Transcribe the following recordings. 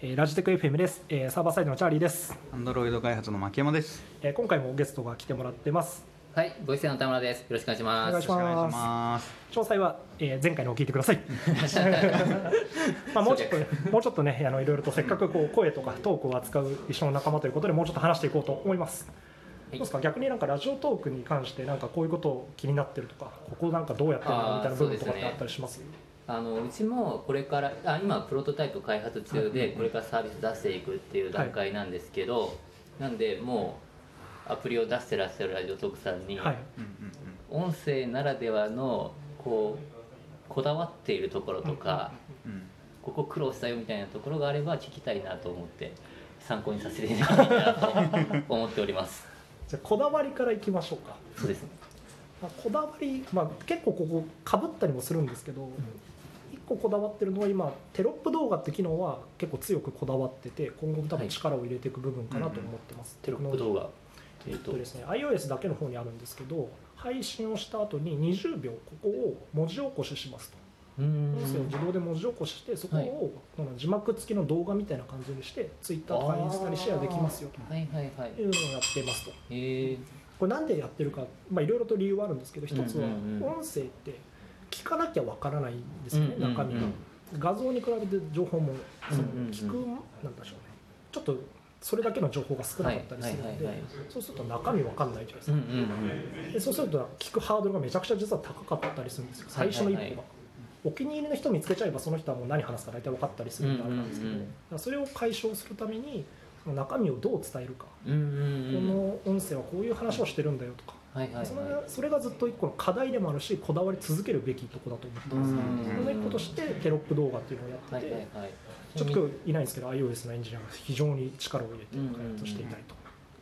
えーラジテク FM です、えーサーバーサイドのチャーリーです、アンドロイド開発の牧山です。えー今回もゲストが来てもらってます。はい、ボイスの田村です。よろしくお願いします。お願いします。よろしくお願いします。詳細は、えー前回のを聞いてください。まあもうちょっともうちょっとねあのいろいろとせっかくこう声とかトークを扱う一緒の仲間ということでもうちょっと話していこうと思います。どうですか？逆になんかラジオトークに関してなんかこういうことを気になってるとかここなんかどうやってるのかみたいな部分とかってあったりします？あのうちもこれからあ今プロトタイプ開発中でこれからサービス出していくっていう段階なんですけど、なんでもうアプリを出してらっしゃるラジオトークさんに、はいうんうん音声ならではのこうこだわっているところとか、うんうん。ここ苦労したよみたいなところがあれば聞きたいなと思って参考にさせていただきたいなと思っております。じゃあこだわりからいきましょうかそうですね。まあこだわり、まあ、結構ここかぶったりもするんですけど、一個こだわってるのは今テロップ動画って機能は結構強くこだわってて今後も多分力を入れていく部分かなと思ってます、テロップ動画。えっと。ですね iOS だけの方にあるんですけど配信をした後に20秒ここを文字起こししますと。うーん音声を自動で文字起こししてそこを、はい。この字幕付きの動画みたいな感じにして Twitter とかインスタにシェアできますよ。はいはいはい。というのをやってますと。えー、これなんでやってるかまあいろいろと理由はあるんですけど一つはうんうんうん。音声って聞かなきゃわからないんですよね、中身が。画像に比べて情報もその聞くなんでしょうね。ちょっとそれだけの情報が少なかったりするのでそうすると中身わかんないじゃないですか。でそうすると聞くハードルがめちゃくちゃ実は高かったりするんですよ。最初の一歩が、お気に入りの人見つけちゃえばその人はもう何話すか大体分かったりするんであれなんですけど、それを解消するためにその中身をどう伝えるか、この音声はこういう話をしてるんだよとか、はいはいそれはがそれがずっと一個の課題でもあるしこだわり続けるべきとこだと思ってます、うん。その一個としてテロップ動画っていうのをやいはいってて、はいはい。ちょっと今日いないんですけど iOS のエンジニアが非常に力を入れて開発していたりとか。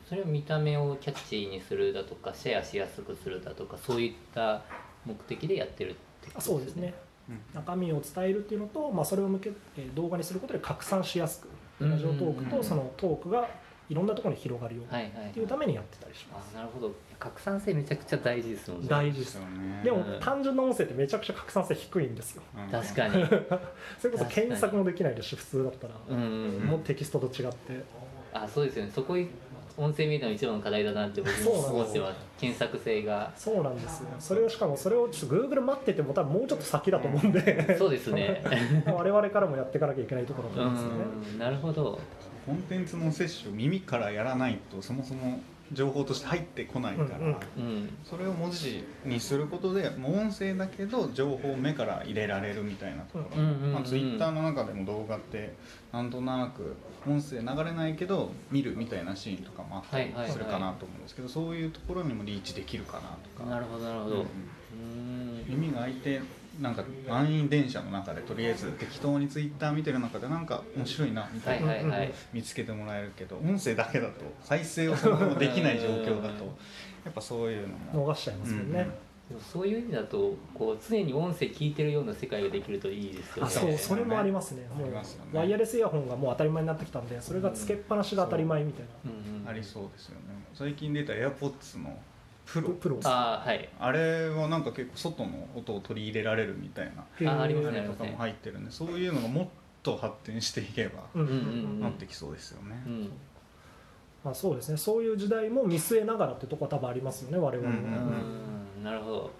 それは見た目をキャッチーにするだとかシェアしやすくするだとかそういった目的でやってるってことあそうですね。うん。中身を伝えるっていうのと、まあ、それを向けえー動画にすることで拡散しやすくうんラジオトークとそのトークがいろんなところに広がるようはいはいはい。っていうためにやってたりします、あなるほど。拡散性めちゃくちゃ大事ですもんね。大事ですよね。でもうん。単純な音声ってめちゃくちゃ拡散性低いんですよ。うん。確かに。それこそ検索もできないですし普通だったら、うんうんうん。もうテキストと違って。あそうですよね。そこ音声メディアの一番の課題だなって僕もそうなんですよ。思ってます検索性が。そうなんですよ。それをしかもそれをちょっと Google 待ってても多分もうちょっと先だと思うんで。そうですね。我々からもやっていかなきゃいけないところだとう思うんですよね。ん。なるほどコンテンツの摂取耳からやらないとそもそも情報として入ってこないから、うんうんうん。それを文字にすることでもう音声だけど情報を目から入れられるみたいなところ、うんうんうんまあ、ツイッターの中でも動画ってなんとなく音声流れないけど見るみたいなシーンとかもあったりするかなと思うんですけど、そういうところにもリーチできるかなとか。なるほどなるほど。うん。うん。耳が開いてなんか満員電車の中でとりあえず適当にツイッター見てる中でなんか面白いなみたはいいな、はいはい見つけてもらえるけど音声だけだと再生をそのままできない状況だとうん。やっぱそういうのも逃しちゃいますもんね、でもそういう意味だとこう常に音声聞いてるような世界ができるといいですよね。あそうそれもありますね。あもうりますよね。ワイヤレスイヤホンがもう当たり前になってきたんでそれがつけっぱなしが当たり前みたいな、うんうん。ありそうですよね。最近出た AirPods のプロ。プロ。あーはい。あれはなんか結構外の音を取り入れられるみたいなあありますねあれとかも入ってるんでそういうのがもっと発展していけばうん。うんうんうんうんなってきそうですよね。う。ん。まあ、そうですね。そういう時代も見据えながらってとこは多分ありますよね我々も、うんなるほど。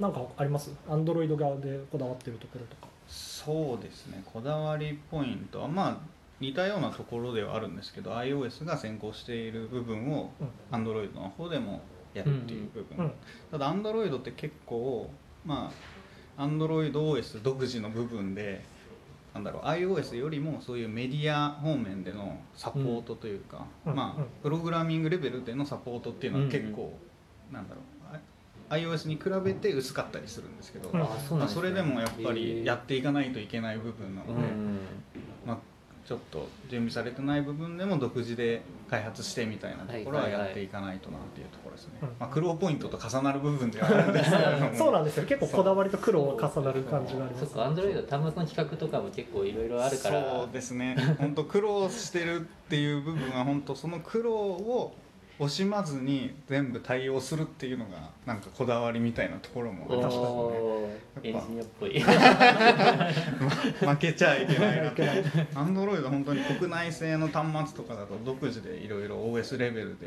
なんかあります？アンドロイド側でこだわってるところとか。そうですね。こだわりポイントはまあ似たようなところではあるんですけど iOS が先行している部分をうん。Android の方でもやるっていう部分、うんただ Android って結構まあ AndroidOS 独自の部分でなんだろう iOS よりもそういうメディア方面でのサポートというか、うんまあうんプログラミングレベルでのサポートっていうのは結構、なんだろうあ iOS に比べて薄かったりするんですけど、まあ、それでもやっぱりやっっていかないといけない部分なので、まあ、ちょっと準備されてない部分でも独自で開発してみたいなところはやっていかないとなっていうところですね、うん。まあ、苦労ポイントと重なる部分ではあるんです。けれどもそうなんですよ。結構こだわりと苦労が重なる感じがあります。そっかアンドロイド端末の企画とかも結構いろいろあるから。そうですね。本当苦労してるっていう部分は本当その苦労を惜しまずに全部対応するっていうのがなんかこだわりみたいなところもありましたね。エンやっぱ。ジニアっぽい。負けちゃいけないないけ。ないアンドロイド本当に国内製の端末とかだと独自でいろいろ OS レベルで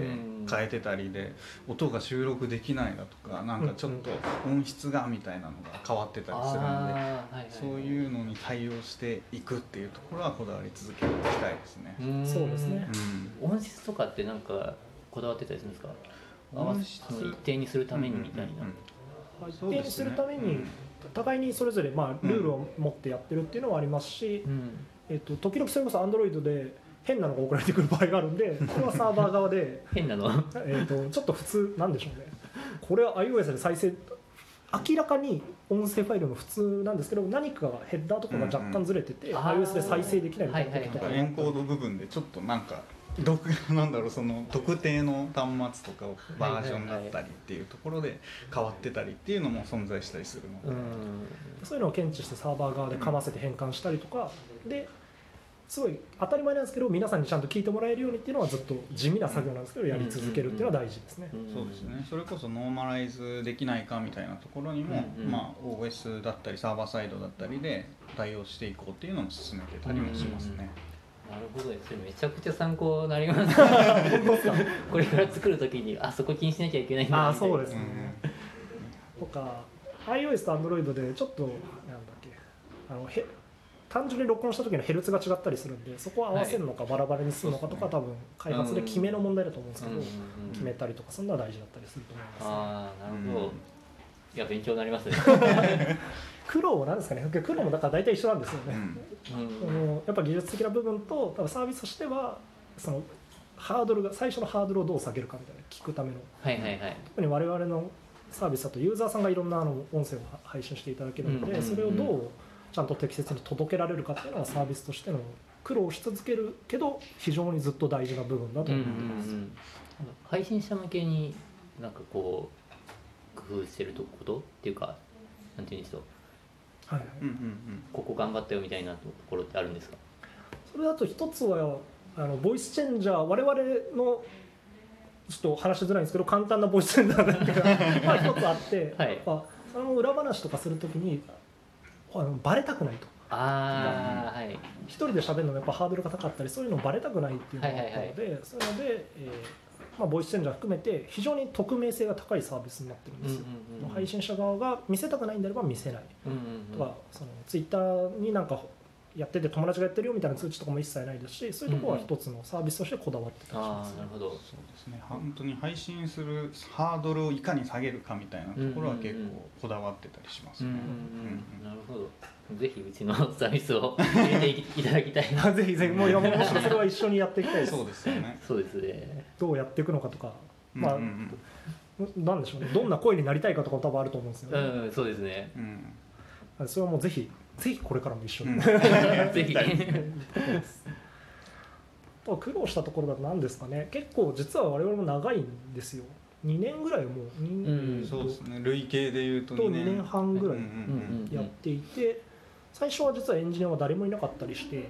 変えてたりで音が収録できないだとかなんかちょっと音質がみたいなのが変わってたりするのであーはいはいそういうのに対応していくっていうところはこだわり続けていきたいですね。そうですね。うん。音質とかってなんかこだわってたりするんですか？音質その一定にするためにみたいな、うんうん。一そうですね。定にするために互いにそれぞれまあルールを持ってやってるっていうのはありますし、うん。えっと時々それこそ Android で変なのが送られてくる場合があるんで これはサーバー側で変なの？えー、とちょっと普通なんでしょうね。これは iOS で再生明らかに音声ファイルの普通なんですけど何かがヘッダーとかが若干ずれてて、うんうん iOS で再生できないみたいなことエンコード部分でちょっとなんか独なんだろうその特定の端末とかをバージョンだったりっていうところで変わってたりっていうのも存在したりするので、うん。そういうのを検知してサーバー側でかませて変換したりとか。ですごい当たり前なんですけど皆さんにちゃんと聞いてもらえるようにっていうのはずっと地味な作業なんですけどやり続けるっていうのは大事ですね。ん。そうですね。それこそノーマライズできないかみたいなところにも、うんうん。まあ、OS だったりサーバーサイドだったりで対応していこうっていうのも進めてたりもしますね。なるほどそれめちゃくちゃ参考になりますこれから作るときにあそこ気にしなきゃいけないんだあーそうですうん。とか iOS と Android でちょっとなんだっけあのへ単純に録音した時のヘルツが違ったりするんでそこを合わせるのかバラバラにするのかとか多分開発で決めの問題だと思うんですけど決めたりとかそんなのは大事だったりすると思います、ああなるほど、うん。いや勉強になりますね、苦労なんですかね。苦労もだから大体一緒なんですよね、うん。やっぱ技術的な部分と多分サービスとしてはそのハードルが最初のハードルをどう下げるかみたいな聞くための。はいはいはい。特に我々のサービスだとユーザーさんがいろんなあの音声を配信していただけるので、うん。うんうんそれをどうちゃんと適切に届けられるかっていうのはサービスとしての苦労し続けるけど非常にずっと大事な部分だとうんうん思ってます。うん配信者向けになんかこう工夫してるとことっていうかなんていうんでしょうはい。はいうんうん。ここ頑張ったよみたいなところってあるんですか？それだと一つはあのボイスチェンジャー我々のちょっと話しづらいんですけど簡単なボイスチェンジャーっていうのがまあ一つあって、はい。やっぱその裏話とかするときにあのバレたくないと。ああはい。一人で喋るのもやっぱハードルが高かったりそういうのバレたくないっていうのがあったので、そういうので、えーまあ、ボイスチェンジャー含めて非常に匿名性が高いサービスになってるんですよ、うんうんうん配信者側が見せたくないんであれば見せない。うんうんうん。とか、そのツイッターになんかやってて友達がやってるよみたいな通知とかも一切ないですしそういうところは一つのサービスとしてこだわってたりしあます、あなるほど。そうですね。本当に配信するハードルをいかに下げるかみたいなところは結うんうんうん。構こだわってたりしますうんねうん。うんなるほど。ぜひうちのサービスを入れていいただきたいな。ぜひぜひ。もういやもうむしろそれは一緒にやっていきたいです。そうですよね。そうですね。どうやっていくのかとか、まあうんうん。なんでしょうね。どんな声になりたいかとかも多分あると思うんですようね、んそうですね。うん。うんそれはもうぜひぜひこれからも一緒に、うん。ぜひ。と苦労したところだと何ですかね。結構実は我々も長いんですよ。2年ぐらいもうに、うん。そうですね。累計でいうとと2年半ぐらいやっていて最初は実はエンジニアは誰もいなかったりして。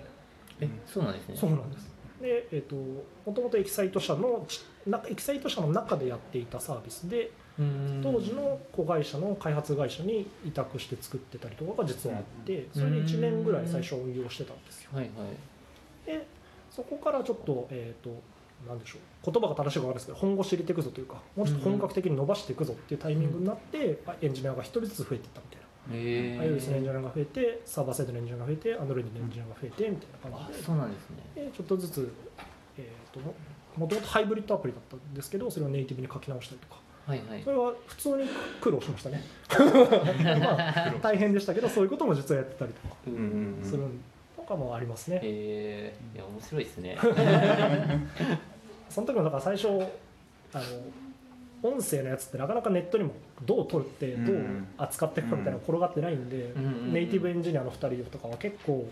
えそうなんですね。そうなんですで、えー、ともともとエキサイト社のエキサイト社の中でやっていたサービスでうん。当時の子会社の開発会社に委託して作ってたりとかが実はあってそれで1年ぐらい最初運用してたんですよ。はいはい。でそこからちょっと,、えー、となんでしょう言葉が正しいか分かんないですけど本腰入れていくぞというかもうちょっと本格的に伸ばしていくぞっていうタイミングになって、あエンジニアが一人ずつ増えていったみたいな。え iOS のエンジニアが増えてサーバーサイドのエンジニアが増えて Android のエンジニアが増えてみたいなあ感じで。そうなんですね。でちょっとずつ、えー、とももともとハイブリッドアプリだったんですけどそれをネイティブに書き直したりとか。はいはい。それは普通に苦労しましたね。ま あ大変でしたけどそういうことも実はやってたりとかするとかもありますね、えー、いや面白いですね。その時もだから最初あの音声のやつってなかなかネットにもどう取ってどう扱っていくかみたいなのが転がってないんで、ネイティブエンジニアの2人とかは結構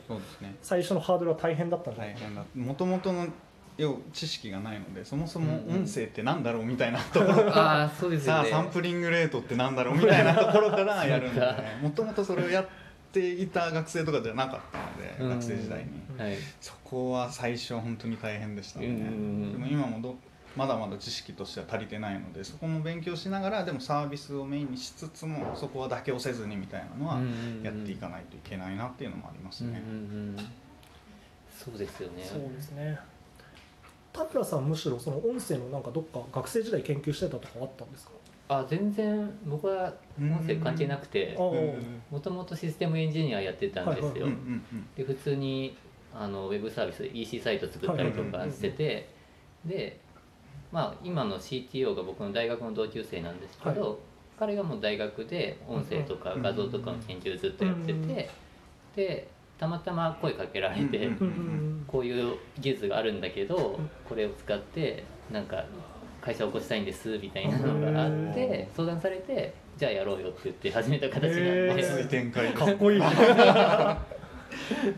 最初のハードルは大変だったんじゃないかな。大変だもともとの要知識がないのでそもそも音声ってなんだろうみたいなところ。ああそうですよね。さあサンプリングレートってなんだろうみたいなところからやるんでもともとそれをやっていた学生とかじゃなかったので、うん。学生時代に。はい。そこは最初本当に大変でしたね、うん。でも今もどまだまだ知識としては足りてないのでそこも勉強しながらでもサービスをメインにしつつもそこは妥協せずにみたいなのはやっていかないといけないなっていうのもありますね。うんうんうんそうですよね。そうですね。田村さんむしろその音声のなんかどっか学生時代研究してたとかあったんですか？あ全然僕は音声関係なくてもともとシステムエンジニアやってたんですよ、で普通にあのウェブサービス EC サイト作ったりとかしててでまあ今の CTO が僕の大学の同級生なんですけど、は彼がもう大学で音声とか画像とかの研究ずっとやってて、うんでたまたま声かけられて、こういう技術があるんだけどこれを使ってなんか会社を起こしたいんですみたいなのがあってへ相談されてじゃあやろうよって言って始めた形なんへでー熱い展開。かっこいい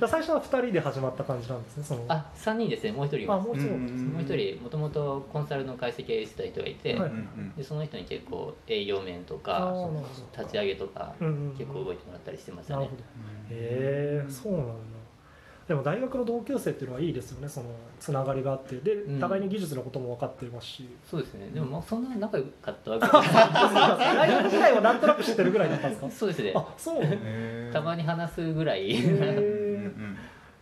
最初は2人で始まった感じなんですねその。あ3人ですねもう一人いますあもう一人。もともとコンサルの解析をしてた人がいて、はい。でその人に結構営業面とか立ち上げとか結構動いてもらったりしてましたね。へえそうなんだでも大学の同級生っていうのはいいですよねそのつながりがあって。でうん。互いに技術のことも分かってますし、そうですね。でもまあそんな仲良かったわけじゃない。大学時代はなんとなく知ってるぐらいだったんですか？そうですね。あそう。たまに話すぐらい。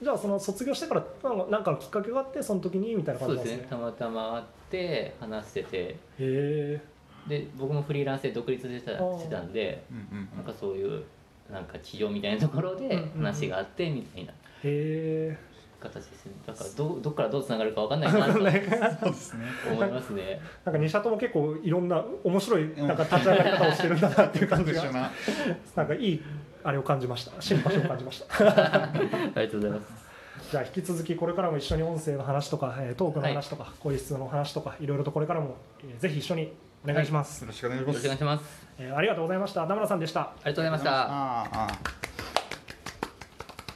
じゃあその卒業してからなんかなんかのきっかけがあってその時にみたいな感じですね。ね。たまたま会って話してて。へえで僕もフリーランスで独立してたしてたんでうんうんなんかそういうなんか企業みたいなところでうんうんうん。話があってみたいな。へえ形ですね。だからどどっからどうつながるかわかんないなとそうですね。思いますね。なんか2社とも結構いろんな面白いなんか立ち上がり方をしてるんだなっていう感じが。ななんかいいあれを感じました。シンパシーを感じました。ありがとうございます。じゃあ引き続きこれからも一緒に音声の話とか、えートークの話とか、声質の話とかいろいろとこれからも、えーぜひ一緒にお願いします、よろしくお願いしよろしくますお願いします。えーありがとうございました。田村さんでした。ありがとうございました